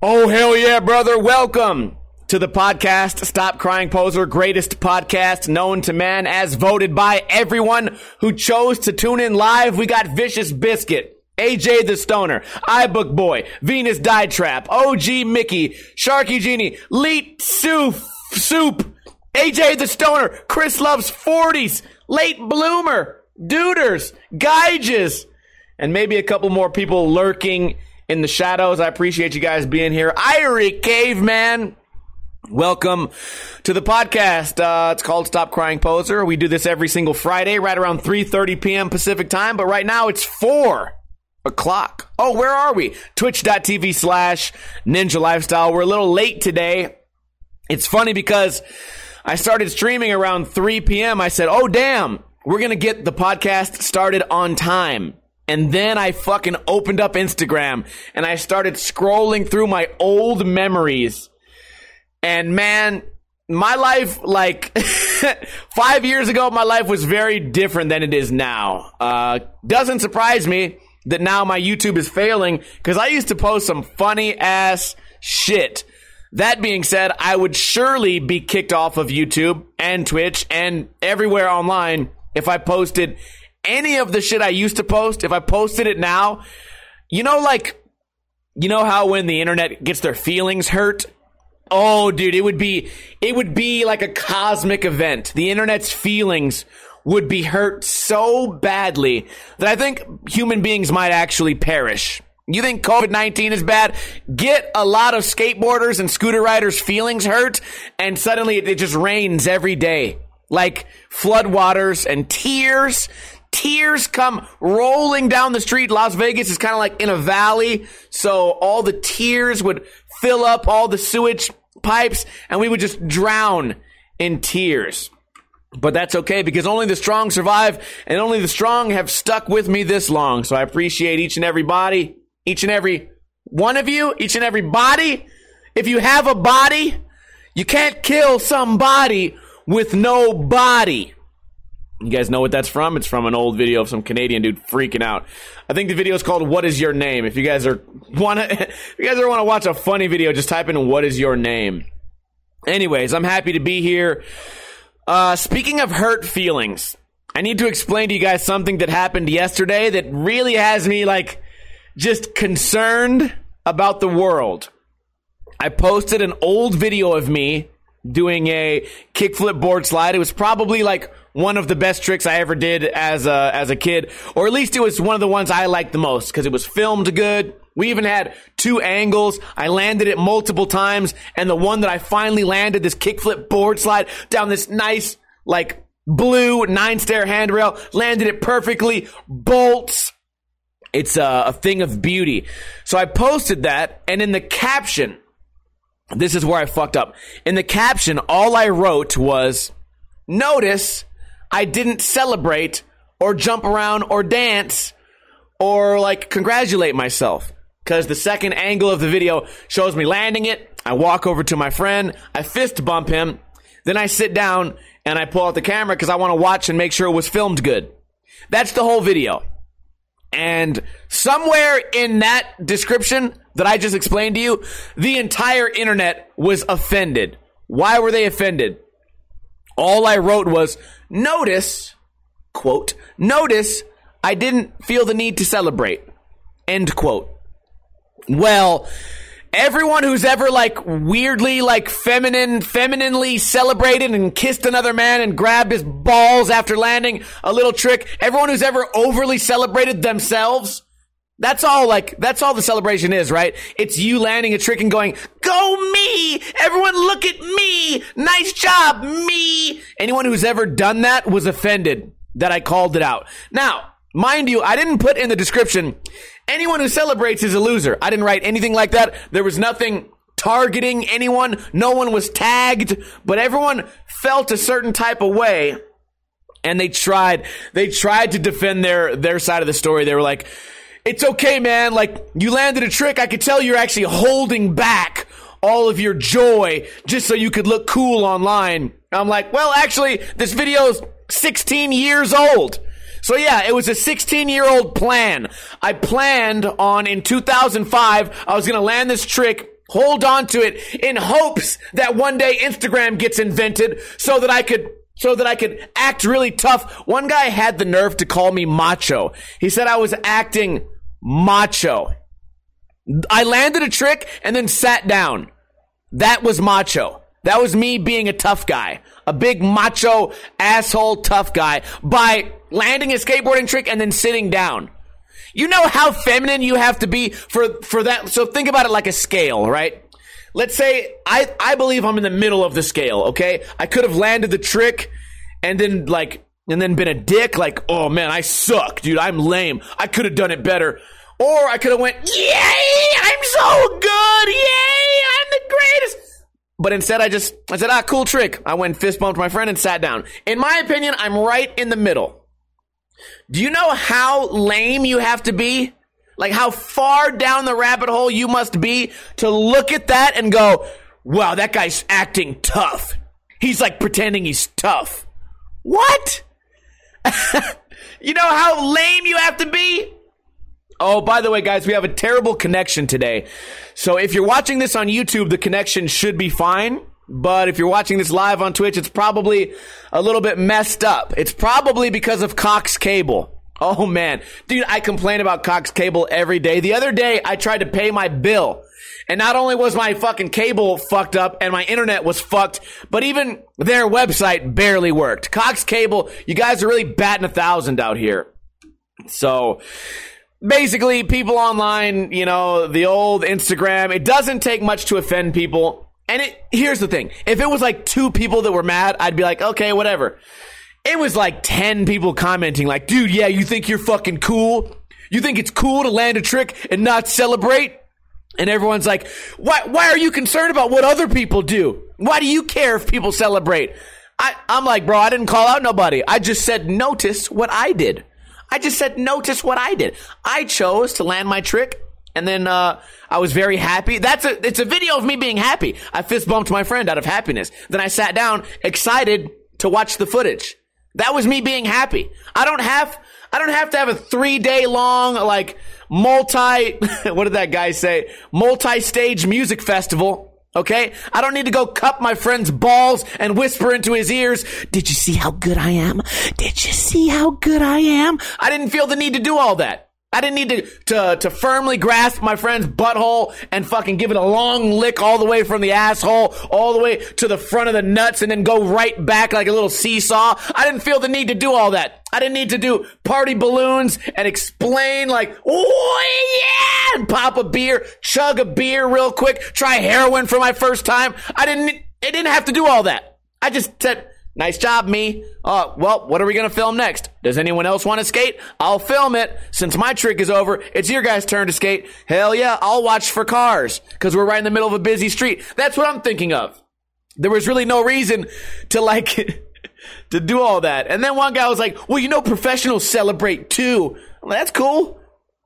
Oh, hell yeah, brother. Welcome to the podcast, Stop Crying Poser, greatest podcast known to man as voted by everyone who chose to tune in live. We got Vicious Biscuit. AJ the Stoner, iBook Boy, Venus Dye Trap, OG Mickey, Sharky Genie, Leet Soup, Soup, AJ the Stoner, Chris Loves 40s, Late Bloomer, Duders, Geiges, and maybe a couple more people lurking in the shadows. I appreciate you guys being here. Irie Caveman. Welcome to the podcast. Uh, it's called Stop Crying Poser. We do this every single Friday, right around 3.30 p.m. Pacific time, but right now it's 4 o'clock. Oh, where are we? Twitch.tv slash Ninja Lifestyle. We're a little late today. It's funny because I started streaming around 3 p.m. I said, oh, damn, we're going to get the podcast started on time. And then I fucking opened up Instagram and I started scrolling through my old memories. And man, my life, like five years ago, my life was very different than it is now. Uh, doesn't surprise me that now my YouTube is failing because I used to post some funny ass shit. That being said, I would surely be kicked off of YouTube and Twitch and everywhere online if I posted any of the shit I used to post. If I posted it now, you know, like, you know how when the internet gets their feelings hurt? Oh, dude, it would be, it would be like a cosmic event. The internet's feelings would be hurt so badly that I think human beings might actually perish. You think COVID 19 is bad? Get a lot of skateboarders and scooter riders' feelings hurt, and suddenly it just rains every day. Like floodwaters and tears. Tears come rolling down the street. Las Vegas is kind of like in a valley. So all the tears would fill up all the sewage pipes and we would just drown in tears. But that's okay because only the strong survive and only the strong have stuck with me this long. So I appreciate each and every body, each and every one of you, each and every body. If you have a body, you can't kill somebody with no body. You guys know what that's from? It's from an old video of some Canadian dude freaking out. I think the video is called "What Is Your Name." If you guys are want to, if you guys ever want to watch a funny video, just type in "What Is Your Name." Anyways, I'm happy to be here. Uh, speaking of hurt feelings, I need to explain to you guys something that happened yesterday that really has me like just concerned about the world. I posted an old video of me doing a kickflip board slide. It was probably like one of the best tricks I ever did as a, as a kid, or at least it was one of the ones I liked the most because it was filmed good. We even had two angles. I landed it multiple times, and the one that I finally landed, this kickflip board slide down this nice, like, blue nine stair handrail, landed it perfectly, bolts. It's a, a thing of beauty. So I posted that, and in the caption, this is where I fucked up. In the caption, all I wrote was, notice I didn't celebrate or jump around or dance or like congratulate myself. Because the second angle of the video shows me landing it. I walk over to my friend, I fist bump him, then I sit down and I pull out the camera because I want to watch and make sure it was filmed good. That's the whole video. And somewhere in that description that I just explained to you, the entire internet was offended. Why were they offended? All I wrote was, notice, quote, notice I didn't feel the need to celebrate, end quote. Well, everyone who's ever like weirdly like feminine femininely celebrated and kissed another man and grabbed his balls after landing a little trick everyone who's ever overly celebrated themselves that's all like that's all the celebration is right? It's you landing a trick and going go me! Everyone look at me! Nice job me! Anyone who's ever done that was offended that i called it out. Now mind you i didn't put in the description Anyone who celebrates is a loser. I didn't write anything like that. There was nothing targeting anyone. No one was tagged, but everyone felt a certain type of way. And they tried, they tried to defend their, their side of the story. They were like, it's okay, man. Like, you landed a trick. I could tell you're actually holding back all of your joy just so you could look cool online. I'm like, well, actually, this video's 16 years old. So yeah, it was a 16 year old plan. I planned on in 2005, I was going to land this trick, hold on to it in hopes that one day Instagram gets invented so that I could so that I could act really tough. One guy had the nerve to call me macho. He said I was acting macho. I landed a trick and then sat down. That was macho. That was me being a tough guy. A big macho asshole tough guy by landing a skateboarding trick and then sitting down. You know how feminine you have to be for, for that. So think about it like a scale, right? Let's say I, I believe I'm in the middle of the scale, okay? I could have landed the trick and then like, and then been a dick, like, oh man, I suck, dude. I'm lame. I could have done it better. Or I could have went, yay, I'm so good. Yay, I'm the greatest. But instead, I just, I said, ah, cool trick. I went fist bumped my friend and sat down. In my opinion, I'm right in the middle. Do you know how lame you have to be? Like how far down the rabbit hole you must be to look at that and go, wow, that guy's acting tough. He's like pretending he's tough. What? you know how lame you have to be? Oh, by the way, guys, we have a terrible connection today. So if you're watching this on YouTube, the connection should be fine. But if you're watching this live on Twitch, it's probably a little bit messed up. It's probably because of Cox Cable. Oh man. Dude, I complain about Cox Cable every day. The other day, I tried to pay my bill. And not only was my fucking cable fucked up and my internet was fucked, but even their website barely worked. Cox Cable, you guys are really batting a thousand out here. So, basically people online, you know, the old Instagram, it doesn't take much to offend people. And it, here's the thing. If it was like two people that were mad, I'd be like, okay, whatever. It was like 10 people commenting like, dude, yeah, you think you're fucking cool? You think it's cool to land a trick and not celebrate? And everyone's like, why, why are you concerned about what other people do? Why do you care if people celebrate? I, I'm like, bro, I didn't call out nobody. I just said, notice what I did. I just said, notice what I did. I chose to land my trick. And then, uh, I was very happy. That's a, it's a video of me being happy. I fist bumped my friend out of happiness. Then I sat down, excited to watch the footage. That was me being happy. I don't have, I don't have to have a three day long, like, multi, what did that guy say? Multi stage music festival Okay? I don't need to go cup my friend's balls and whisper into his ears, Did you see how good I am? Did you see how good I am? I didn't feel the need to do all that. I didn't need to, to, to firmly grasp my friend's butthole and fucking give it a long lick all the way from the asshole all the way to the front of the nuts and then go right back like a little seesaw. I didn't feel the need to do all that. I didn't need to do party balloons and explain like, oh yeah, and pop a beer, chug a beer real quick, try heroin for my first time. I didn't, it didn't have to do all that. I just said, Nice job, me. Uh, well, what are we gonna film next? Does anyone else want to skate? I'll film it. Since my trick is over, it's your guys' turn to skate. Hell yeah, I'll watch for cars. Cause we're right in the middle of a busy street. That's what I'm thinking of. There was really no reason to like, to do all that. And then one guy was like, well, you know, professionals celebrate too. Well, that's cool.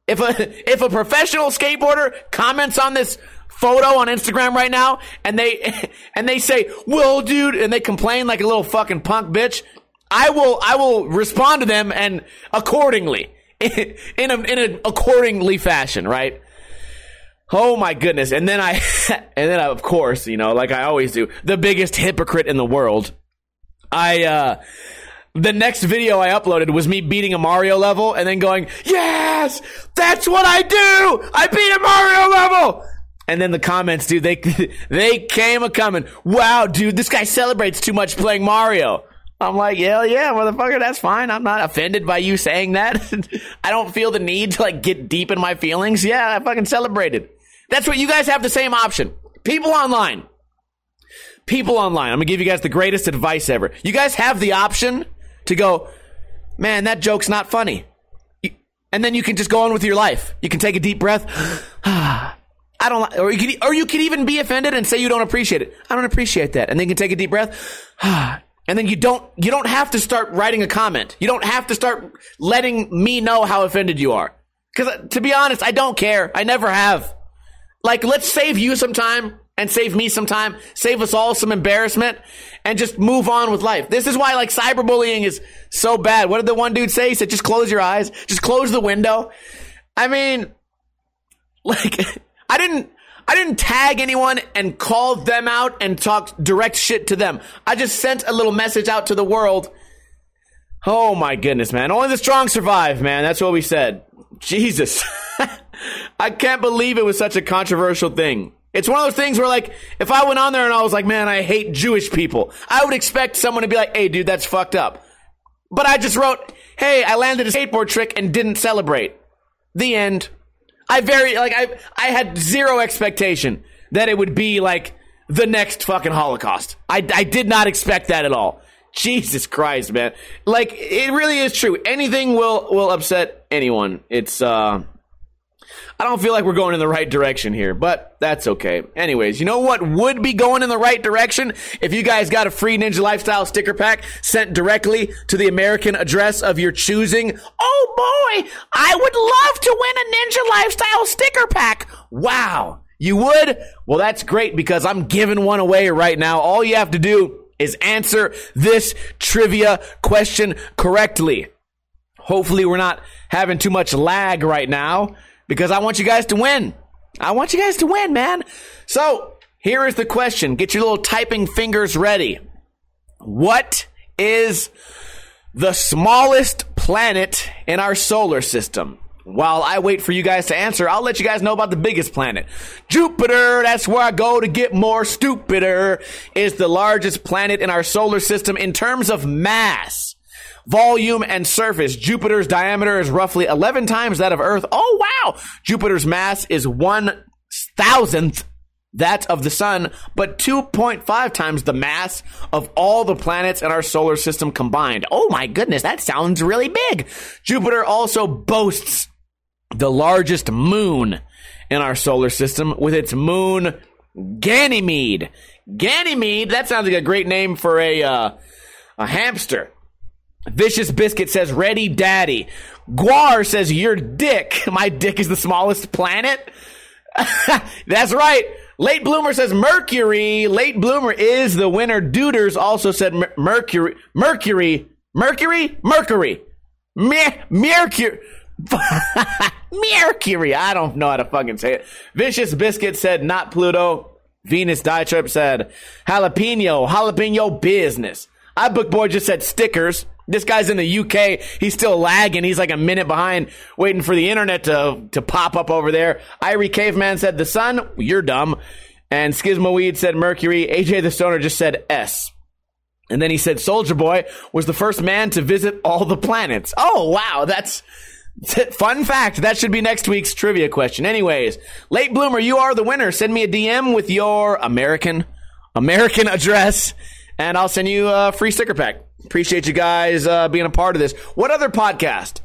If a, if a professional skateboarder comments on this photo on Instagram right now and they and they say, "Well, dude," and they complain like a little fucking punk bitch, I will I will respond to them and accordingly in a in an accordingly fashion, right? Oh my goodness. And then I and then I, of course, you know, like I always do, the biggest hypocrite in the world. I uh the next video I uploaded was me beating a Mario level and then going, "Yes! That's what I do! I beat a Mario level!" And then the comments, dude, they they came a coming. Wow, dude, this guy celebrates too much playing Mario. I'm like, yeah, yeah, motherfucker, that's fine. I'm not offended by you saying that. I don't feel the need to like get deep in my feelings. Yeah, I fucking celebrated. That's what you guys have the same option. People online. People online. I'm gonna give you guys the greatest advice ever. You guys have the option to go, man, that joke's not funny. And then you can just go on with your life. You can take a deep breath. Ah. I don't, or you could, or you could even be offended and say you don't appreciate it. I don't appreciate that. And then you can take a deep breath. And then you don't, you don't have to start writing a comment. You don't have to start letting me know how offended you are. Because uh, to be honest, I don't care. I never have. Like, let's save you some time and save me some time, save us all some embarrassment, and just move on with life. This is why, like, cyberbullying is so bad. What did the one dude say? He said, just close your eyes, just close the window. I mean, like, I didn't. I didn't tag anyone and call them out and talk direct shit to them. I just sent a little message out to the world. Oh my goodness, man. Only the strong survive, man. That's what we said. Jesus. I can't believe it was such a controversial thing. It's one of those things where, like, if I went on there and I was like, man, I hate Jewish people, I would expect someone to be like, hey, dude, that's fucked up. But I just wrote, hey, I landed a skateboard trick and didn't celebrate. The end. I very, like, I, I had zero expectation that it would be like the next fucking Holocaust. I, I did not expect that at all. Jesus Christ, man. Like, it really is true. Anything will, will upset anyone. It's, uh, I don't feel like we're going in the right direction here, but that's okay. Anyways, you know what would be going in the right direction? If you guys got a free Ninja Lifestyle sticker pack sent directly to the American address of your choosing. Oh boy, I would love to win a Ninja Lifestyle sticker pack. Wow. You would? Well, that's great because I'm giving one away right now. All you have to do is answer this trivia question correctly. Hopefully, we're not having too much lag right now because I want you guys to win. I want you guys to win, man. So here is the question. Get your little typing fingers ready. What is the smallest planet in our solar system? While I wait for you guys to answer, I'll let you guys know about the biggest planet. Jupiter, that's where I go to get more stupider, is the largest planet in our solar system in terms of mass volume and surface. Jupiter's diameter is roughly 11 times that of Earth. Oh, wow. Jupiter's mass is one thousandth that of the sun, but 2.5 times the mass of all the planets in our solar system combined. Oh my goodness, that sounds really big. Jupiter also boasts the largest moon in our solar system with its moon Ganymede. Ganymede, that sounds like a great name for a, uh, a hamster. Vicious Biscuit says, Ready Daddy. Guar says, Your dick. My dick is the smallest planet. That's right. Late Bloomer says Mercury. Late Bloomer is the winner. Duders also said Mercury. Mercury. Mercury? Mercury. Mer- Mercury. Mercury. I don't know how to fucking say it. Vicious Biscuit said not Pluto. Venus Dye Trap said jalapeno. Jalapeno business. iBook Boy just said stickers. This guy's in the UK. He's still lagging. He's like a minute behind waiting for the internet to, to pop up over there. Irie Caveman said the sun. You're dumb. And Skizmoweed said Mercury. AJ the Stoner just said S. And then he said Soldier Boy was the first man to visit all the planets. Oh, wow. That's fun fact. That should be next week's trivia question. Anyways, late bloomer, you are the winner. Send me a DM with your American, American address and I'll send you a free sticker pack. Appreciate you guys uh, being a part of this. What other podcast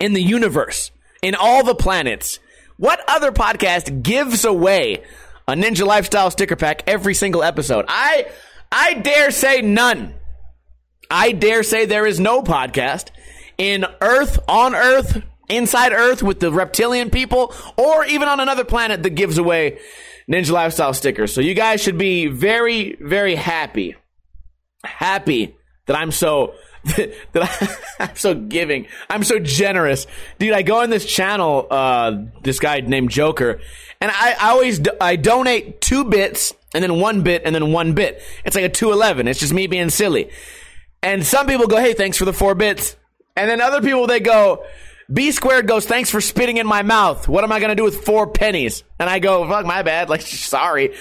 in the universe, in all the planets, what other podcast gives away a Ninja Lifestyle sticker pack every single episode? I I dare say none. I dare say there is no podcast in Earth, on Earth, inside Earth with the reptilian people, or even on another planet that gives away Ninja Lifestyle stickers. So you guys should be very, very happy. Happy that I'm so that I, am so giving. I'm so generous, dude. I go on this channel, uh, this guy named Joker, and I, I always do, I donate two bits and then one bit and then one bit. It's like a two eleven. It's just me being silly. And some people go, "Hey, thanks for the four bits," and then other people they go. B squared goes, thanks for spitting in my mouth. What am I going to do with four pennies? And I go, fuck, my bad. Like, sorry.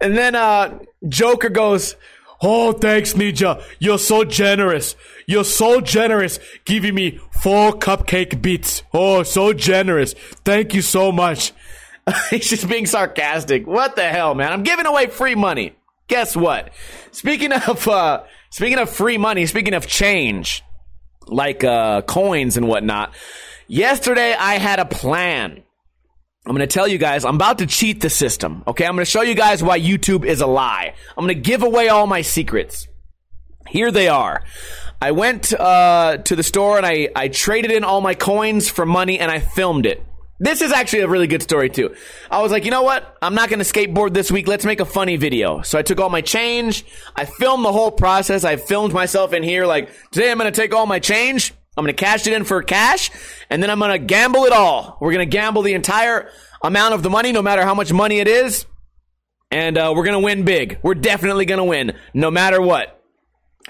And then, uh, Joker goes, Oh, thanks, Ninja. You're so generous. You're so generous giving me four cupcake bits. Oh, so generous. Thank you so much. He's just being sarcastic. What the hell, man? I'm giving away free money. Guess what? Speaking of uh speaking of free money, speaking of change, like uh coins and whatnot, yesterday I had a plan. I'm going to tell you guys, I'm about to cheat the system. Okay. I'm going to show you guys why YouTube is a lie. I'm going to give away all my secrets. Here they are. I went uh, to the store and I, I traded in all my coins for money and I filmed it. This is actually a really good story too. I was like, you know what? I'm not going to skateboard this week. Let's make a funny video. So I took all my change. I filmed the whole process. I filmed myself in here like, today I'm going to take all my change. I'm going to cash it in for cash and then I'm going to gamble it all. We're going to gamble the entire amount of the money, no matter how much money it is. And uh, we're going to win big. We're definitely going to win no matter what.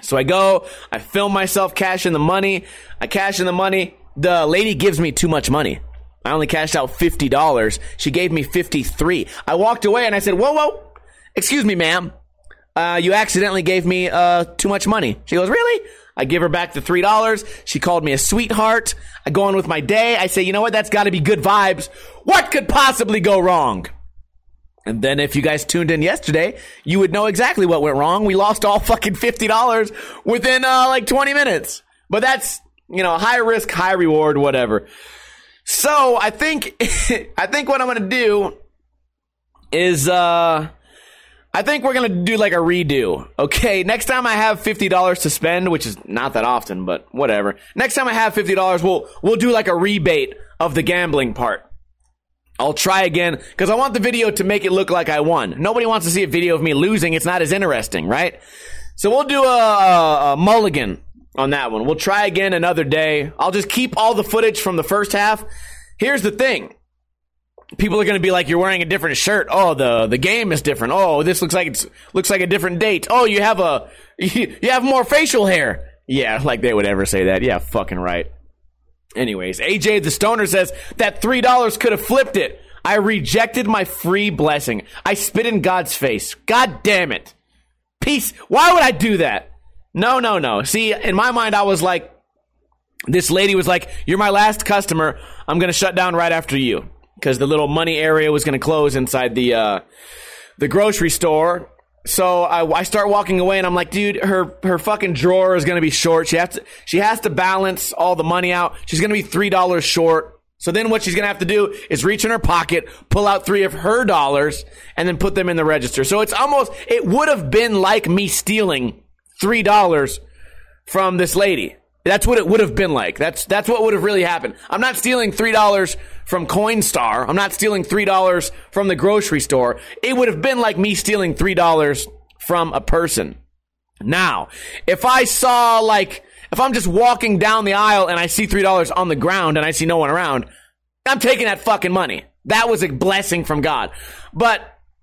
So I go, I film myself cashing the money. I cash in the money. The lady gives me too much money. I only cashed out $50. She gave me 53. I walked away and I said, whoa, whoa, excuse me, ma'am. Uh, you accidentally gave me, uh, too much money. She goes, really? I give her back the $3. She called me a sweetheart. I go on with my day. I say, you know what? That's gotta be good vibes. What could possibly go wrong? And then if you guys tuned in yesterday, you would know exactly what went wrong. We lost all fucking $50 within, uh, like 20 minutes. But that's, you know, high risk, high reward, whatever. So I think I think what I'm gonna do is uh I think we're gonna do like a redo. Okay, next time I have fifty dollars to spend, which is not that often, but whatever. Next time I have fifty dollars, we'll we'll do like a rebate of the gambling part. I'll try again because I want the video to make it look like I won. Nobody wants to see a video of me losing. It's not as interesting, right? So we'll do a, a, a mulligan on that one. We'll try again another day. I'll just keep all the footage from the first half. Here's the thing. People are going to be like, you're wearing a different shirt. Oh, the, the game is different. Oh, this looks like it's, looks like a different date. Oh, you have a, you, you have more facial hair. Yeah, like they would ever say that. Yeah, fucking right. Anyways, AJ the Stoner says that $3 could have flipped it. I rejected my free blessing. I spit in God's face. God damn it. Peace. Why would I do that? No, no, no. See, in my mind, I was like, this lady was like, You're my last customer. I'm going to shut down right after you. Because the little money area was going to close inside the, uh, the grocery store. So I, I start walking away and I'm like, dude, her, her fucking drawer is going to be short. She has to, she has to balance all the money out. She's going to be $3 short. So then what she's going to have to do is reach in her pocket, pull out three of her dollars and then put them in the register. So it's almost, it would have been like me stealing $3 from this lady. That's what it would have been like. That's that's what would have really happened. I'm not stealing three dollars from Coinstar. I'm not stealing three dollars from the grocery store. It would have been like me stealing three dollars from a person. Now, if I saw like if I'm just walking down the aisle and I see three dollars on the ground and I see no one around, I'm taking that fucking money. That was a blessing from God. But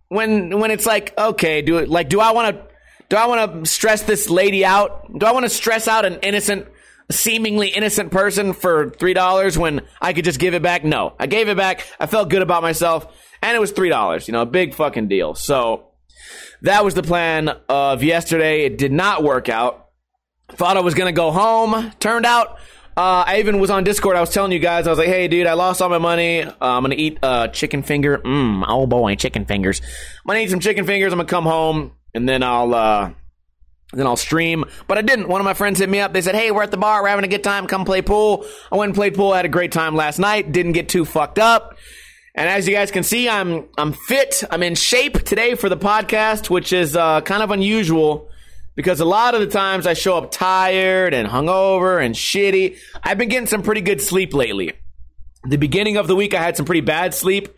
when when it's like, okay, do it like do I want to do I want to stress this lady out? Do I want to stress out an innocent seemingly innocent person for three dollars when I could just give it back? No, I gave it back. I felt good about myself, and it was three dollars. You know, a big fucking deal. So that was the plan of yesterday. It did not work out. Thought I was gonna go home. Turned out. Uh, I even was on Discord. I was telling you guys, I was like, "Hey, dude, I lost all my money. Uh, I'm gonna eat uh, chicken finger. Mmm, oh boy, chicken fingers. I'm gonna eat some chicken fingers. I'm gonna come home, and then I'll uh, then I'll stream. But I didn't. One of my friends hit me up. They said, Hey, we're at the bar. We're having a good time. Come play pool. I went and played pool. I had a great time last night. Didn't get too fucked up. And as you guys can see, I'm, I'm fit. I'm in shape today for the podcast, which is, uh, kind of unusual because a lot of the times I show up tired and hungover and shitty. I've been getting some pretty good sleep lately. The beginning of the week, I had some pretty bad sleep,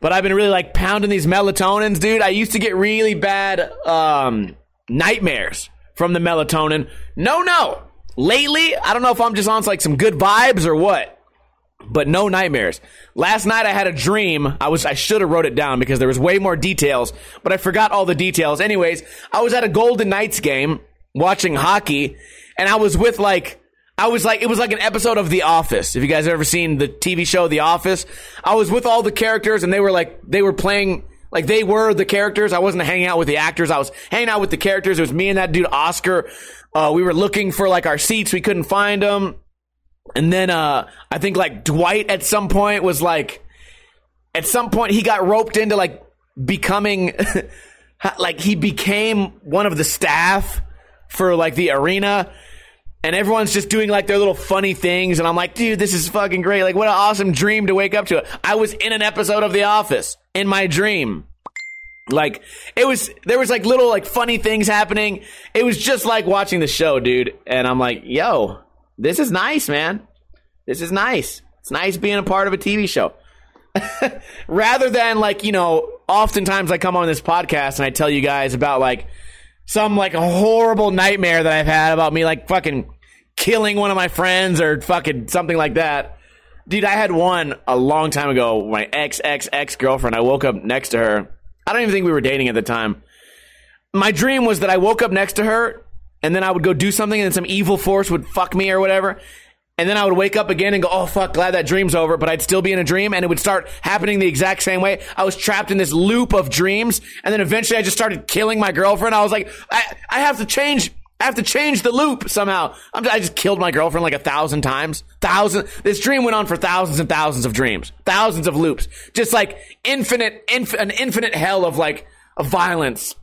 but I've been really like pounding these melatonins, dude. I used to get really bad, um, nightmares from the melatonin. No, no. Lately, I don't know if I'm just on like some good vibes or what, but no nightmares. Last night I had a dream. I was I should have wrote it down because there was way more details, but I forgot all the details. Anyways, I was at a Golden Knights game watching hockey, and I was with like I was like, it was like an episode of The Office. If you guys have ever seen the TV show The Office, I was with all the characters and they were like, they were playing like they were the characters. I wasn't hanging out with the actors. I was hanging out with the characters. It was me and that dude Oscar. Uh, we were looking for like our seats. We couldn't find them. And then uh, I think like Dwight at some point was like, at some point he got roped into like becoming, like he became one of the staff for like the arena and everyone's just doing like their little funny things and i'm like dude this is fucking great like what an awesome dream to wake up to i was in an episode of the office in my dream Like it was, there was like little like funny things happening. It was just like watching the show, dude. And I'm like, yo, this is nice, man. This is nice. It's nice being a part of a TV show. Rather than like, you know, oftentimes I come on this podcast and I tell you guys about like some like a horrible nightmare that I've had about me like fucking killing one of my friends or fucking something like that. Dude, I had one a long time ago. My ex ex ex girlfriend. I woke up next to her. I don't even think we were dating at the time. My dream was that I woke up next to her and then I would go do something and then some evil force would fuck me or whatever. And then I would wake up again and go, oh fuck, glad that dream's over, but I'd still be in a dream and it would start happening the exact same way. I was trapped in this loop of dreams and then eventually I just started killing my girlfriend. I was like, I, I have to change, I have to change the loop somehow. I just killed my girlfriend like a thousand times. Thousand, this dream went on for thousands and thousands of dreams, thousands of loops, just like infinite, inf- an infinite hell of like, of violence.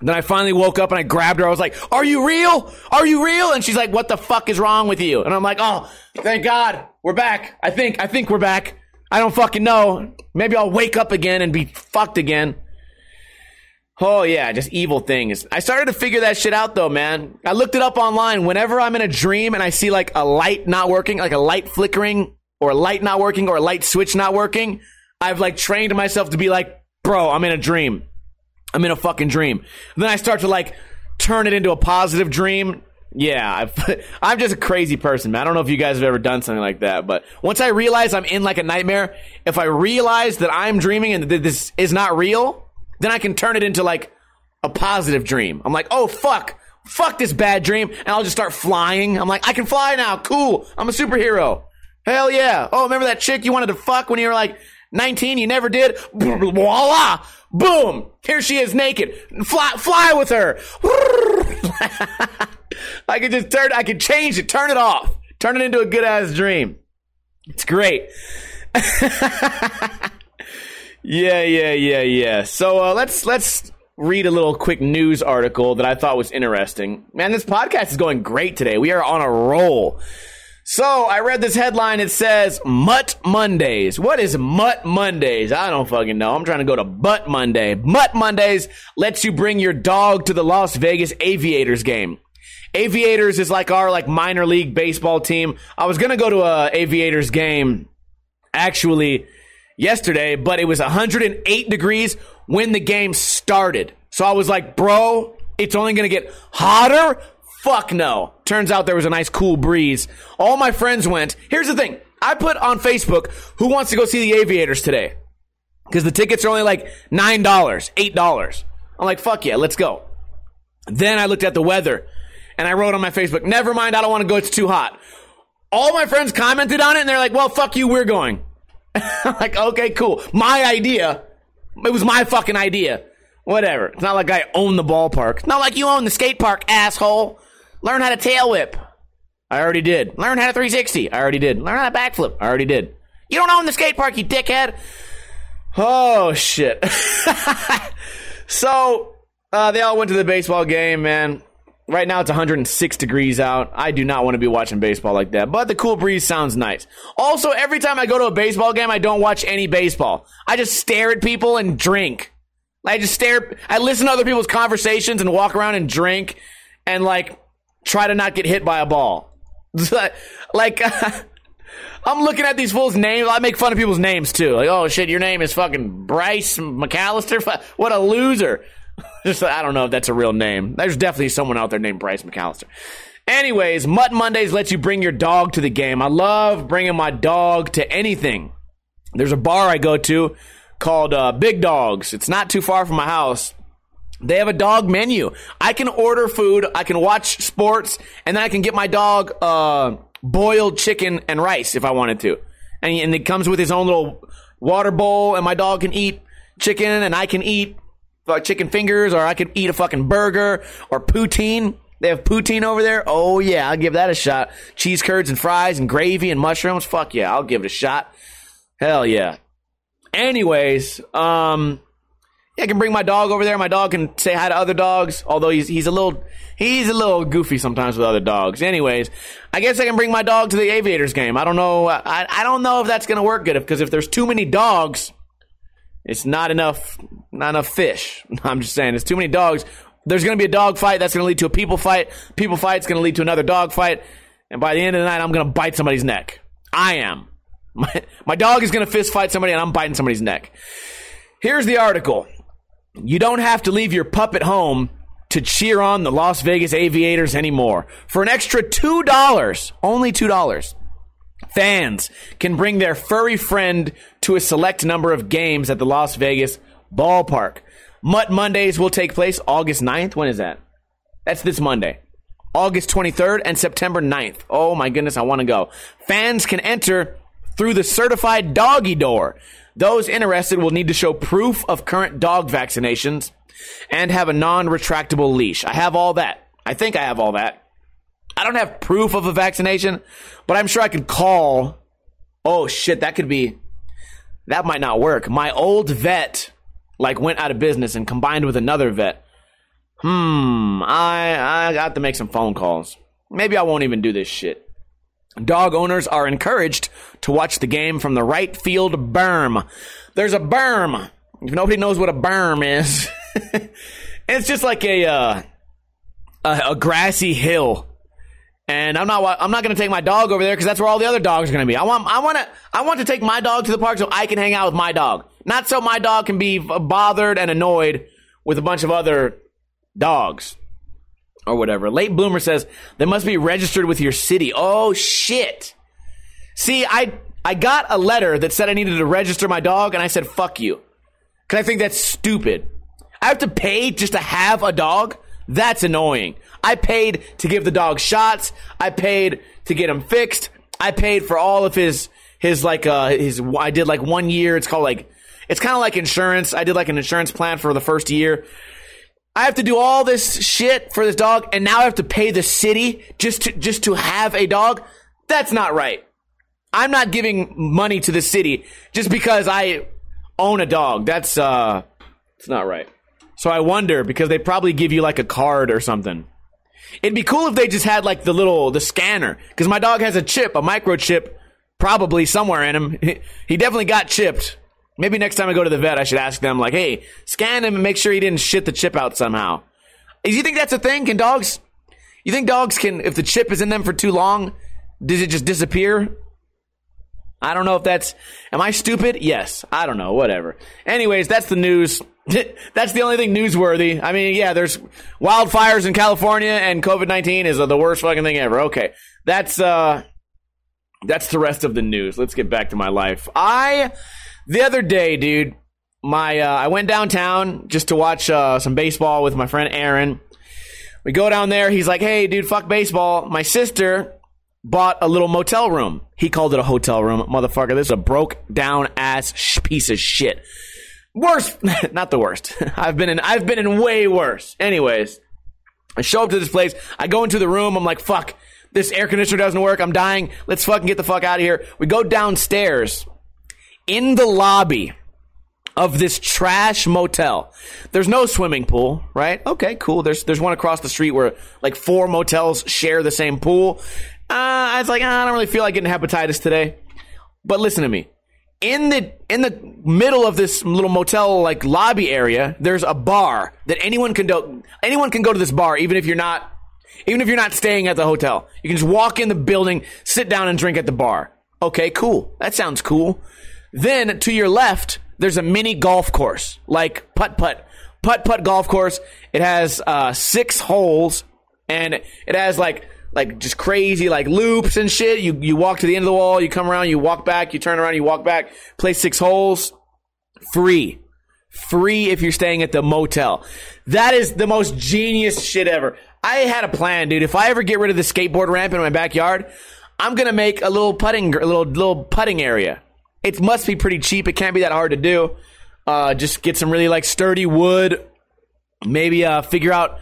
Then I finally woke up and I grabbed her. I was like, Are you real? Are you real? And she's like, What the fuck is wrong with you? And I'm like, Oh, thank God. We're back. I think, I think we're back. I don't fucking know. Maybe I'll wake up again and be fucked again. Oh yeah, just evil things. I started to figure that shit out though, man. I looked it up online. Whenever I'm in a dream and I see like a light not working, like a light flickering, or a light not working, or a light switch not working, I've like trained myself to be like, bro, I'm in a dream. I'm in a fucking dream. And then I start to like turn it into a positive dream. Yeah, i am just a crazy person, man. I don't know if you guys have ever done something like that, but once I realize I'm in like a nightmare, if I realize that I'm dreaming and that this is not real, then I can turn it into like a positive dream. I'm like, oh fuck, fuck this bad dream, and I'll just start flying. I'm like, I can fly now. Cool. I'm a superhero. Hell yeah. Oh, remember that chick you wanted to fuck when you were like 19? You never did. Voila. Boom! Here she is naked. Fly, fly with her. I could just turn, I could change it, turn it off, turn it into a good ass dream. It's great. yeah, yeah, yeah, yeah. So uh, let's let's read a little quick news article that I thought was interesting. Man, this podcast is going great today. We are on a roll. So I read this headline. It says Mutt Mondays. What is Mutt Mondays? I don't fucking know. I'm trying to go to Butt Monday. Mutt Mondays lets you bring your dog to the Las Vegas Aviators game. Aviators is like our like minor league baseball team. I was gonna go to a Aviators game actually yesterday, but it was 108 degrees when the game started. So I was like, bro, it's only gonna get hotter Fuck no. Turns out there was a nice cool breeze. All my friends went. Here's the thing. I put on Facebook, who wants to go see the Aviators today? Because the tickets are only like $9, $8. I'm like, fuck yeah, let's go. Then I looked at the weather and I wrote on my Facebook, never mind, I don't want to go, it's too hot. All my friends commented on it and they're like, well, fuck you, we're going. Like, okay, cool. My idea. It was my fucking idea. Whatever. It's not like I own the ballpark. It's not like you own the skate park, asshole. Learn how to tail whip. I already did. Learn how to 360. I already did. Learn how to backflip. I already did. You don't own the skate park, you dickhead. Oh shit. so uh, they all went to the baseball game, man. Right now it's 106 degrees out. I do not want to be watching baseball like that, but the cool breeze sounds nice. Also, every time I go to a baseball game, I don't watch any baseball. I just stare at people and drink. I just stare. I listen to other people's conversations and walk around and drink and like try to not get hit by a ball. like, I'm looking at these fools' names. I make fun of people's names too. Like, oh shit, your name is fucking Bryce McAllister. What a loser. Just, I don't know if that's a real name. There's definitely someone out there named Bryce McAllister. Anyways, Mutt Mondays lets you bring your dog to the game. I love bringing my dog to anything. There's a bar I go to called uh, Big Dogs. It's not too far from my house. They have a dog menu. I can order food, I can watch sports, and then I can get my dog uh, boiled chicken and rice if I wanted to. And, and it comes with his own little water bowl, and my dog can eat chicken, and I can eat uh, chicken fingers, or I could eat a fucking burger or poutine. They have poutine over there. Oh yeah, I'll give that a shot. Cheese curds and fries and gravy and mushrooms. Fuck yeah, I'll give it a shot. Hell yeah. Anyways, um, yeah, I can bring my dog over there. My dog can say hi to other dogs, although he's he's a little he's a little goofy sometimes with other dogs. Anyways, I guess I can bring my dog to the Aviators game. I don't know. I I don't know if that's gonna work good because if, if there's too many dogs, It's not enough, not enough fish. I'm just saying, it's too many dogs. There's going to be a dog fight. That's going to lead to a people fight. People fight. fight's going to lead to another dog fight. And by the end of the night, I'm going to bite somebody's neck. I am. My, my dog is going to fist fight somebody and I'm biting somebody's neck. Here's the article. You don't have to leave your pup at home to cheer on the Las Vegas Aviators anymore. For an extra $2, only $2, fans can bring their furry friend to a select number of games at the Las Vegas ballpark. Mutt Mondays will take place August 9th. When is that? That's this Monday. August 23rd and September 9th. Oh my goodness, I want to go. Fans can enter through the certified doggy door. Those interested will need to show proof of current dog vaccinations and have a non-retractable leash. I have all that. I think I have all that. I don't have proof of a vaccination, but I'm sure I could call. Oh shit, that could be that might not work. My old vet like went out of business and combined with another vet. Hmm, I I got to make some phone calls. Maybe I won't even do this shit. Dog owners are encouraged to watch the game from the right field berm. There's a berm. If nobody knows what a berm is, it's just like a, uh, a a grassy hill. And I'm not I'm not going to take my dog over there because that's where all the other dogs are going to be. I want I want to I want to take my dog to the park so I can hang out with my dog, not so my dog can be bothered and annoyed with a bunch of other dogs or whatever. Late bloomer says they must be registered with your city. Oh shit. See, I I got a letter that said I needed to register my dog and I said fuck you. Cuz I think that's stupid. I have to pay just to have a dog? That's annoying. I paid to give the dog shots. I paid to get him fixed. I paid for all of his his like uh his I did like one year. It's called like it's kind of like insurance. I did like an insurance plan for the first year. I have to do all this shit for this dog, and now I have to pay the city just to just to have a dog. That's not right. I'm not giving money to the city just because I own a dog. That's uh, it's not right. So I wonder because they probably give you like a card or something. It'd be cool if they just had like the little the scanner because my dog has a chip, a microchip, probably somewhere in him. He definitely got chipped. Maybe next time I go to the vet, I should ask them, like, hey, scan him and make sure he didn't shit the chip out somehow. Do you think that's a thing? Can dogs, you think dogs can, if the chip is in them for too long, does it just disappear? I don't know if that's, am I stupid? Yes. I don't know. Whatever. Anyways, that's the news. that's the only thing newsworthy. I mean, yeah, there's wildfires in California and COVID-19 is the worst fucking thing ever. Okay. That's, uh, that's the rest of the news. Let's get back to my life. I, the other day, dude, my uh, I went downtown just to watch uh, some baseball with my friend Aaron. We go down there. He's like, "Hey, dude, fuck baseball." My sister bought a little motel room. He called it a hotel room, motherfucker. This is a broke down ass sh- piece of shit. Worst, not the worst. I've been in. I've been in way worse. Anyways, I show up to this place. I go into the room. I'm like, "Fuck." This air conditioner doesn't work. I'm dying. Let's fucking get the fuck out of here. We go downstairs in the lobby of this trash motel. There's no swimming pool, right? Okay, cool. There's there's one across the street where like four motels share the same pool. Uh, I was like, ah, I don't really feel like getting hepatitis today. But listen to me. In the in the middle of this little motel like lobby area, there's a bar that anyone can do. Anyone can go to this bar, even if you're not even if you're not staying at the hotel. You can just walk in the building, sit down, and drink at the bar. Okay, cool. That sounds cool. Then to your left, there's a mini golf course, like putt putt, putt putt golf course. It has uh, six holes, and it has like like just crazy like loops and shit. You you walk to the end of the wall, you come around, you walk back, you turn around, you walk back. Play six holes, free, free if you're staying at the motel. That is the most genius shit ever. I had a plan, dude. If I ever get rid of the skateboard ramp in my backyard, I'm gonna make a little putting, a little little putting area it must be pretty cheap. It can't be that hard to do. Uh, just get some really like sturdy wood. Maybe uh, figure out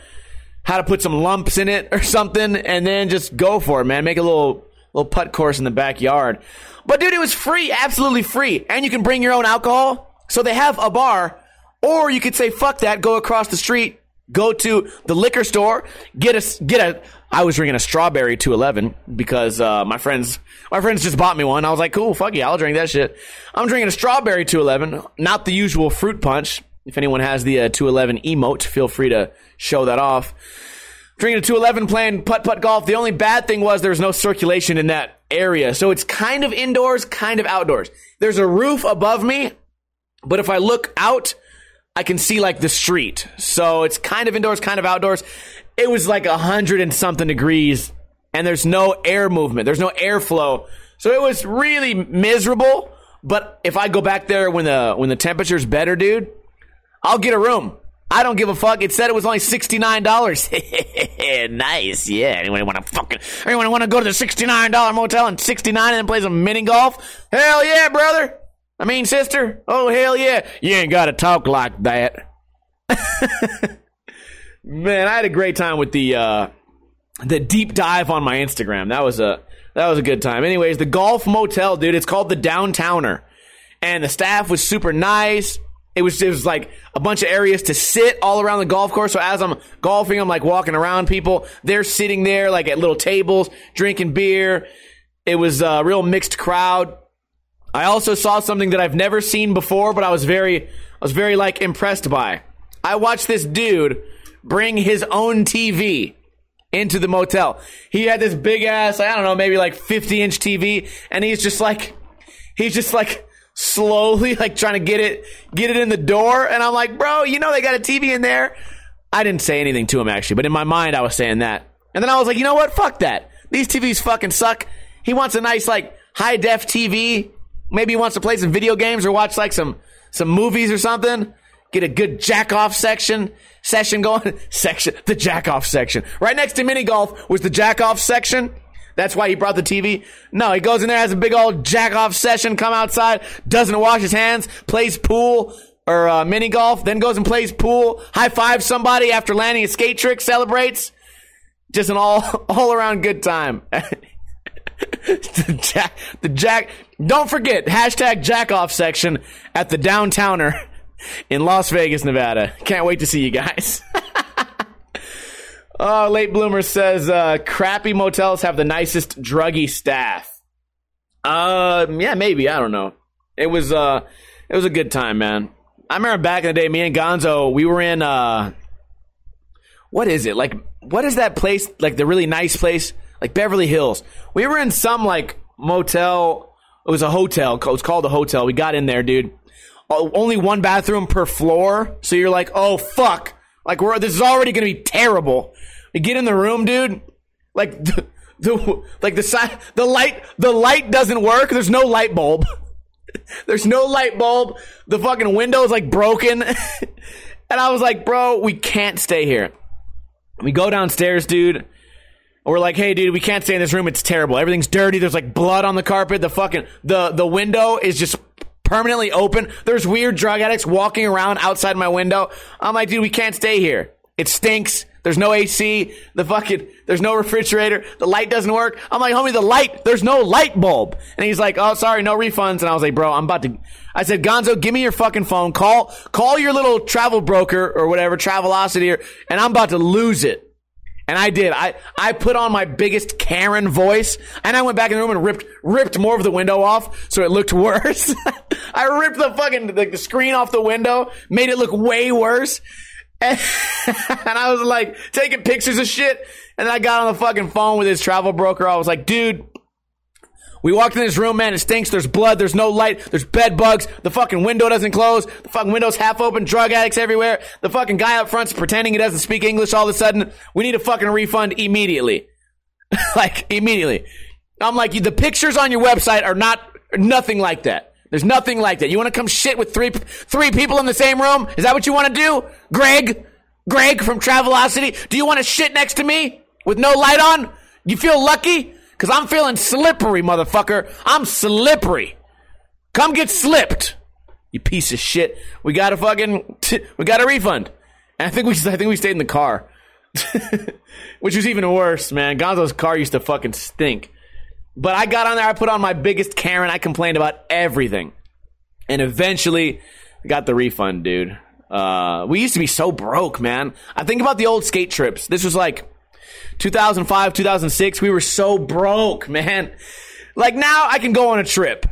how to put some lumps in it or something, and then just go for it, man. Make a little little putt course in the backyard. But dude, it was free, absolutely free, and you can bring your own alcohol. So they have a bar, or you could say fuck that, go across the street Go to the liquor store, get a get a. I was drinking a strawberry 211 because uh, my friends my friends just bought me one. I was like, cool, fuck yeah, I'll drink that shit. I'm drinking a strawberry 211, not the usual fruit punch. If anyone has the uh, 211 emote, feel free to show that off. Drinking a 211, playing putt putt golf. The only bad thing was there's no circulation in that area, so it's kind of indoors, kind of outdoors. There's a roof above me, but if I look out, I can see like the street. So it's kind of indoors, kind of outdoors. It was like a hundred and something degrees and there's no air movement. There's no airflow. So it was really miserable. But if I go back there when the when the temperature's better, dude, I'll get a room. I don't give a fuck. It said it was only sixty nine dollars. nice, yeah. Anyone want to fucking? Anyone want to go to the sixty nine dollar motel and sixty nine and play some mini golf? Hell yeah, brother. I mean, sister. Oh hell yeah. You ain't got to talk like that. Man, I had a great time with the uh, the deep dive on my Instagram. That was a that was a good time. Anyways, the golf motel, dude. It's called the Downtowner, and the staff was super nice. It was it was like a bunch of areas to sit all around the golf course. So as I'm golfing, I'm like walking around people. They're sitting there like at little tables, drinking beer. It was a real mixed crowd. I also saw something that I've never seen before, but I was very I was very like impressed by. I watched this dude bring his own TV into the motel. He had this big ass, I don't know, maybe like 50 inch TV, and he's just like, he's just like slowly like trying to get it, get it in the door. And I'm like, bro, you know they got a TV in there. I didn't say anything to him actually, but in my mind I was saying that. And then I was like, you know what? Fuck that. These TVs fucking suck. He wants a nice like high def TV. Maybe he wants to play some video games or watch like some some movies or something. Get a good jack off section session going. section, the jack off section. Right next to mini golf was the jack off section. That's why he brought the TV. No, he goes in there, has a big old jack off session, come outside, doesn't wash his hands, plays pool or uh, mini golf, then goes and plays pool, high five somebody after landing a skate trick, celebrates. Just an all all around good time. the jack, the jack. Don't forget hashtag jack off section at the downtowner in Las Vegas, Nevada. Can't wait to see you guys. Oh, late bloomer says uh, crappy motels have the nicest druggy staff. Uh, yeah, maybe I don't know. It was uh, it was a good time, man. I remember back in the day, me and Gonzo, we were in uh, what is it like? What is that place? Like the really nice place, like Beverly Hills. We were in some like motel. It was a hotel. It was called a hotel. We got in there, dude uh, only one bathroom per floor. So you're like, oh fuck, like we're this is already gonna be terrible. You get in the room, dude. Like the, the like the side the light the light doesn't work. There's no light bulb. There's no light bulb. The fucking window is like broken. and I was like, bro, we can't stay here. We go downstairs, dude. We're like, hey, dude, we can't stay in this room. It's terrible. Everything's dirty. There's like blood on the carpet. The fucking the the window is just permanently open. There's weird drug addicts walking around outside my window. I'm like, dude, we can't stay here. It stinks. There's no AC. The fucking, there's no refrigerator. The light doesn't work. I'm like, homie, the light, there's no light bulb. And he's like, oh, sorry, no refunds. And I was like, bro, I'm about to, I said, Gonzo, give me your fucking phone. Call, call your little travel broker or whatever, Travelocity, here. and I'm about to lose it. And I did. I, I put on my biggest Karen voice and I went back in the room and ripped, ripped more of the window off so it looked worse. I ripped the fucking, the screen off the window, made it look way worse. And, and I was like taking pictures of shit. And I got on the fucking phone with his travel broker. I was like, dude, we walked in this room, man. It stinks. There's blood. There's no light. There's bed bugs. The fucking window doesn't close. The fucking window's half open. Drug addicts everywhere. The fucking guy up front's pretending he doesn't speak English all of a sudden. We need a fucking refund immediately. like, immediately. I'm like, the pictures on your website are not, nothing like that. There's nothing like that. You want to come shit with three, three people in the same room? Is that what you want to do? Greg? Greg from Travelocity? Do you want to shit next to me with no light on? You feel lucky? Cause I'm feeling slippery, motherfucker. I'm slippery. Come get slipped. You piece of shit. We got a fucking, t- we got a refund. And I think we, I think we stayed in the car. Which was even worse, man. Gonzo's car used to fucking stink. But I got on there, I put on my biggest Karen, I complained about everything. And eventually got the refund, dude. Uh, we used to be so broke, man. I think about the old skate trips. This was like 2005, 2006. We were so broke, man. Like now I can go on a trip.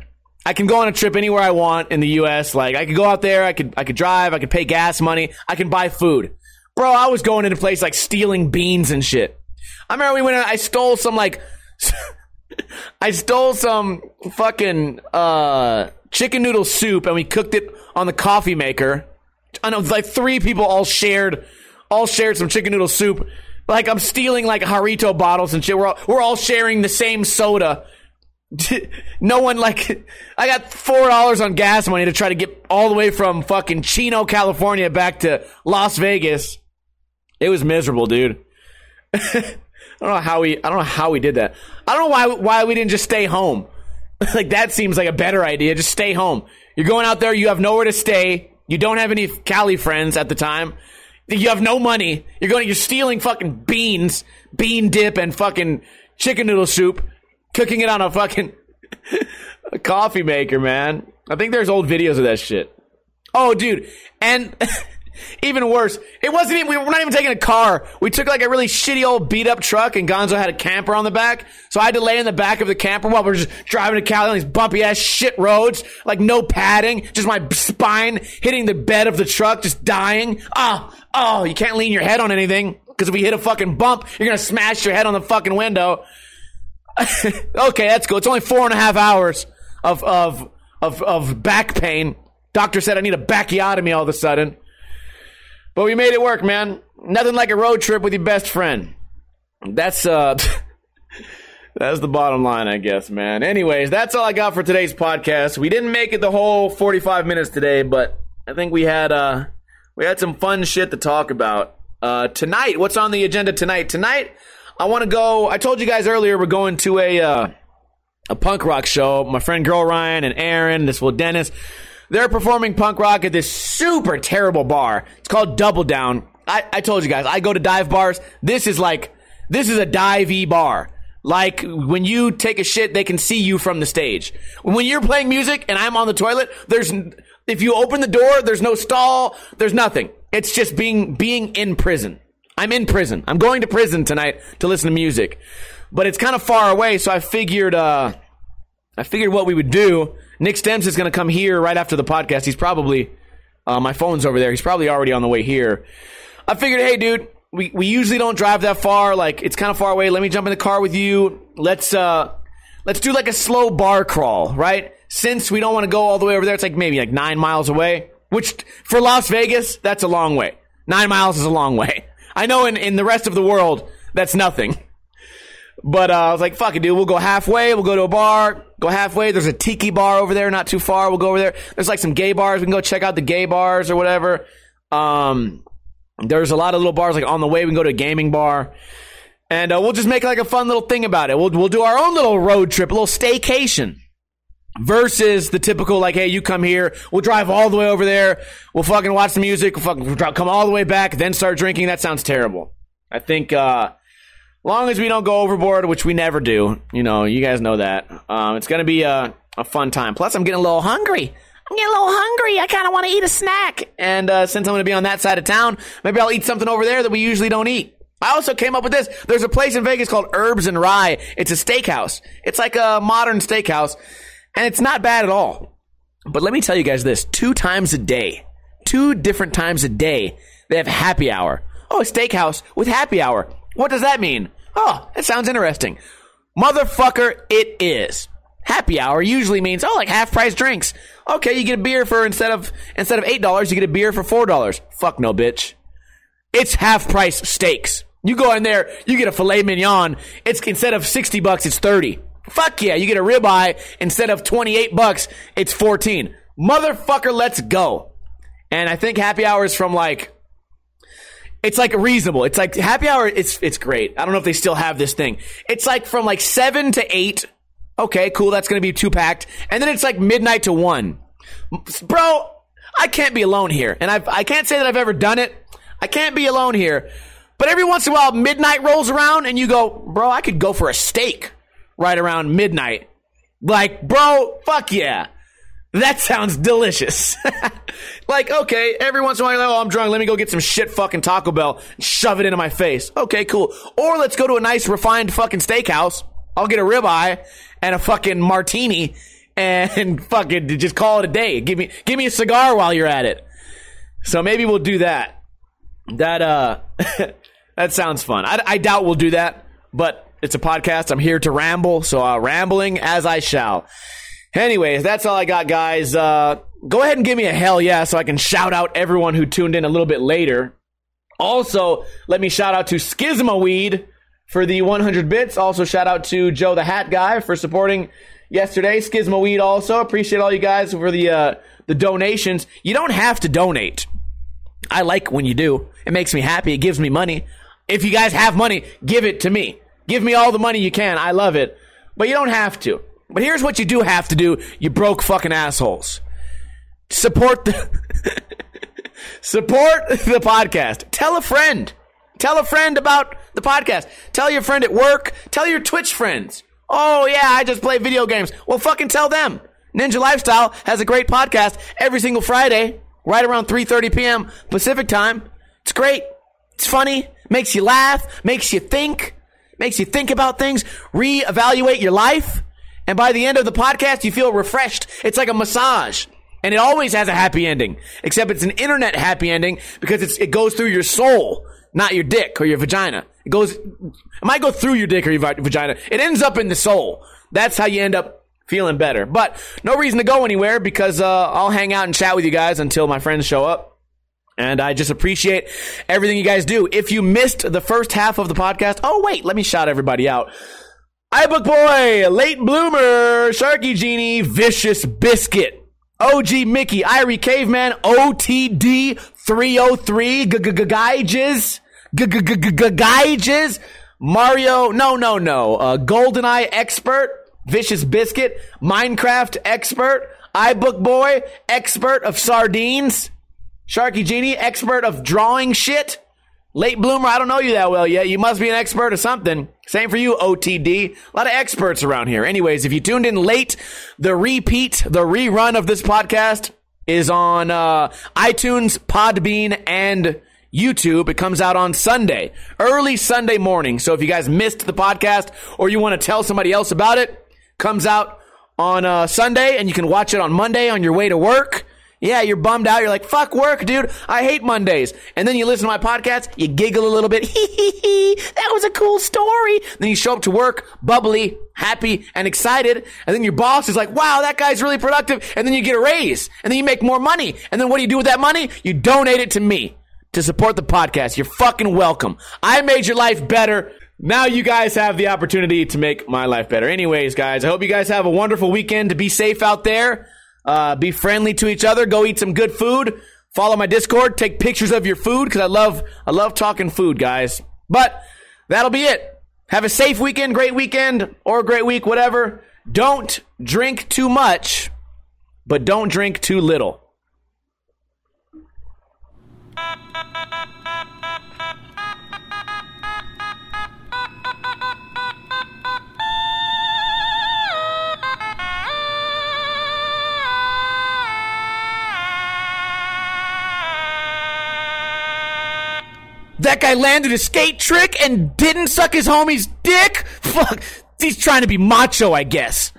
I can go on a trip anywhere I want in the US. Like I could go out there, I could I could drive, I could pay gas money, I can buy food. Bro, I was going into place like stealing beans and shit. I remember we went I stole some like I stole some fucking uh chicken noodle soup and we cooked it on the coffee maker. I know like three people all shared all shared some chicken noodle soup. Like I'm stealing like Jarrito bottles and shit. We're all, we're all sharing the same soda. no one like I got four dollars on gas money to try to get all the way from fucking Chino, California back to Las Vegas. It was miserable, dude. I don't know how we I don't know how we did that. I don't know why why we didn't just stay home. like that seems like a better idea. Just stay home. You're going out there, you have nowhere to stay. You don't have any Cali friends at the time. You have no money. You're going you're stealing fucking beans, bean dip and fucking chicken noodle soup cooking it on a fucking a coffee maker, man. I think there's old videos of that shit. Oh, dude. And even worse, it wasn't even, we were not even taking a car. We took like a really shitty old beat up truck and Gonzo had a camper on the back. So I had to lay in the back of the camper while we are just driving to Cali on these bumpy ass shit roads, like no padding, just my spine hitting the bed of the truck, just dying. Oh, oh, you can't lean your head on anything. Cause if we hit a fucking bump, you're gonna smash your head on the fucking window. okay, that's cool. It's only four and a half hours of of of of back pain. Doctor said I need a bacchiotomy all of a sudden. But we made it work, man. Nothing like a road trip with your best friend. That's uh that's the bottom line, I guess, man. Anyways, that's all I got for today's podcast. We didn't make it the whole 45 minutes today, but I think we had uh we had some fun shit to talk about. Uh tonight, what's on the agenda tonight? Tonight I want to go. I told you guys earlier we're going to a uh, a punk rock show. My friend Girl Ryan and Aaron, this will Dennis, they're performing punk rock at this super terrible bar. It's called Double Down. I, I told you guys, I go to dive bars. This is like this is a dive bar. Like when you take a shit, they can see you from the stage. When you're playing music and I'm on the toilet, there's if you open the door, there's no stall, there's nothing. It's just being being in prison. I'm in prison. I'm going to prison tonight to listen to music, but it's kind of far away. So I figured, uh, I figured what we would do. Nick Stems is going to come here right after the podcast. He's probably, uh, my phone's over there. He's probably already on the way here. I figured, hey, dude, we, we usually don't drive that far. Like it's kind of far away. Let me jump in the car with you. Let's, uh, let's do like a slow bar crawl, right? Since we don't want to go all the way over there, it's like maybe like nine miles away, which for Las Vegas, that's a long way. Nine miles is a long way. I know in, in the rest of the world, that's nothing. But uh, I was like, fuck it, dude. We'll go halfway. We'll go to a bar. Go halfway. There's a tiki bar over there, not too far. We'll go over there. There's like some gay bars. We can go check out the gay bars or whatever. Um, there's a lot of little bars like on the way. We can go to a gaming bar, and uh, we'll just make like a fun little thing about it. We'll we'll do our own little road trip, a little staycation versus the typical like, hey, you come here, we'll drive all the way over there, we'll fucking watch the music, we'll fucking come all the way back, then start drinking. That sounds terrible. I think, uh, long as we don't go overboard, which we never do, you know, you guys know that. Um, it's gonna be a, a fun time. Plus, I'm getting a little hungry. I'm getting a little hungry. I kind of want to eat a snack. And uh, since I'm to be on that side of town, maybe I'll eat something over there that we usually don't eat. I also came up with this. There's a place in Vegas called Herbs and Rye. It's a steakhouse. It's like a modern steakhouse. And it's not bad at all. But let me tell you guys this two times a day, two different times a day, they have happy hour. Oh, a steakhouse with happy hour. What does that mean? Oh, that sounds interesting. Motherfucker, it is. Happy hour usually means, oh, like half price drinks. Okay, you get a beer for instead of, instead of $8, you get a beer for $4. Fuck no, bitch. It's half price steaks. You go in there, you get a filet mignon. It's instead of 60 bucks, it's 30. Fuck yeah, you get a ribeye instead of 28 bucks, it's 14. Motherfucker, let's go. And I think happy hour is from like it's like reasonable. It's like happy hour it's it's great. I don't know if they still have this thing. It's like from like 7 to 8. Okay, cool, that's to be two packed. And then it's like midnight to 1. Bro, I can't be alone here. And I've, I can't say that I've ever done it. I can't be alone here. But every once in a while, midnight rolls around and you go, bro, I could go for a steak right around midnight. Like, bro, fuck yeah. That sounds delicious. like, okay, every once in a while, oh, I'm drunk. Let me go get some shit fucking Taco Bell shove it into my face. Okay, cool. Or let's go to a nice refined fucking steakhouse. I'll get a ribeye and a fucking martini and fucking just call it a day. Give me, give me a cigar while you're at it. So maybe we'll do that. That, uh, that sounds fun. I, I doubt we'll do that, but it's a podcast. I'm here to ramble. So, uh, rambling as I shall. Anyways, that's all I got, guys. Uh, go ahead and give me a hell yeah so I can shout out everyone who tuned in a little bit later. Also, let me shout out to Schisma Weed for the 100 bits. Also, shout out to Joe the Hat Guy for supporting yesterday. Schisma Weed also. Appreciate all you guys for the, uh, the donations. You don't have to donate. I like when you do. It makes me happy. It gives me money. If you guys have money, give it to me. Give me all the money you can. I love it. But you don't have to. But here's what you do have to do, you broke fucking assholes. Support the support the podcast. Tell a friend. Tell a friend about the podcast. Tell your friend at work. Tell your Twitch friends. Oh yeah, I just play video games. Well, fucking tell them. Ninja Lifestyle has a great podcast every single Friday, right around 3:30 p.m. Pacific time. It's great. It's funny. Makes you laugh. Makes you think. Makes you think about things. Reevaluate your life. And by the end of the podcast, you feel refreshed. It's like a massage. And it always has a happy ending, except it's an internet happy ending because it goes through your soul, not your dick or your vagina. It goes, it might go through your dick or your vagina. It ends up in the soul. That's how you end up feeling better. But no reason to go anywhere because, uh, I'll hang out and chat with you guys until my friends show up. And I just appreciate everything you guys do. If you missed the first half of the podcast, oh wait, let me shout everybody out iBook Boy, Late Bloomer, Sharky Genie, Vicious Biscuit, OG Mickey, Irie Caveman, OTD 303, Gaiges, Mario, no, no, no, uh, GoldenEye Expert, Vicious Biscuit, Minecraft Expert, iBook Boy, Expert of Sardines, Sharky Genie, Expert of Drawing Shit, Late bloomer, I don't know you that well yet. You must be an expert or something. Same for you, OTD. A lot of experts around here. Anyways, if you tuned in late, the repeat, the rerun of this podcast is on uh, iTunes, Podbean, and YouTube. It comes out on Sunday, early Sunday morning. So if you guys missed the podcast or you want to tell somebody else about it, comes out on uh, Sunday and you can watch it on Monday on your way to work. Yeah, you're bummed out. You're like, fuck work, dude. I hate Mondays. And then you listen to my podcast, you giggle a little bit. That was a cool story. Then you show up to work, bubbly, happy, and excited. And then your boss is like, wow, that guy's really productive. And then you get a raise. And then you make more money. And then what do you do with that money? You donate it to me to support the podcast. You're fucking welcome. I made your life better. Now you guys have the opportunity to make my life better. Anyways, guys, I hope you guys have a wonderful weekend. To be safe out there. Uh, be friendly to each other. Go eat some good food. Follow my Discord. Take pictures of your food because I love I love talking food, guys. But that'll be it. Have a safe weekend, great weekend, or a great week, whatever. Don't drink too much, but don't drink too little. That guy landed a skate trick and didn't suck his homie's dick? Fuck. He's trying to be macho, I guess.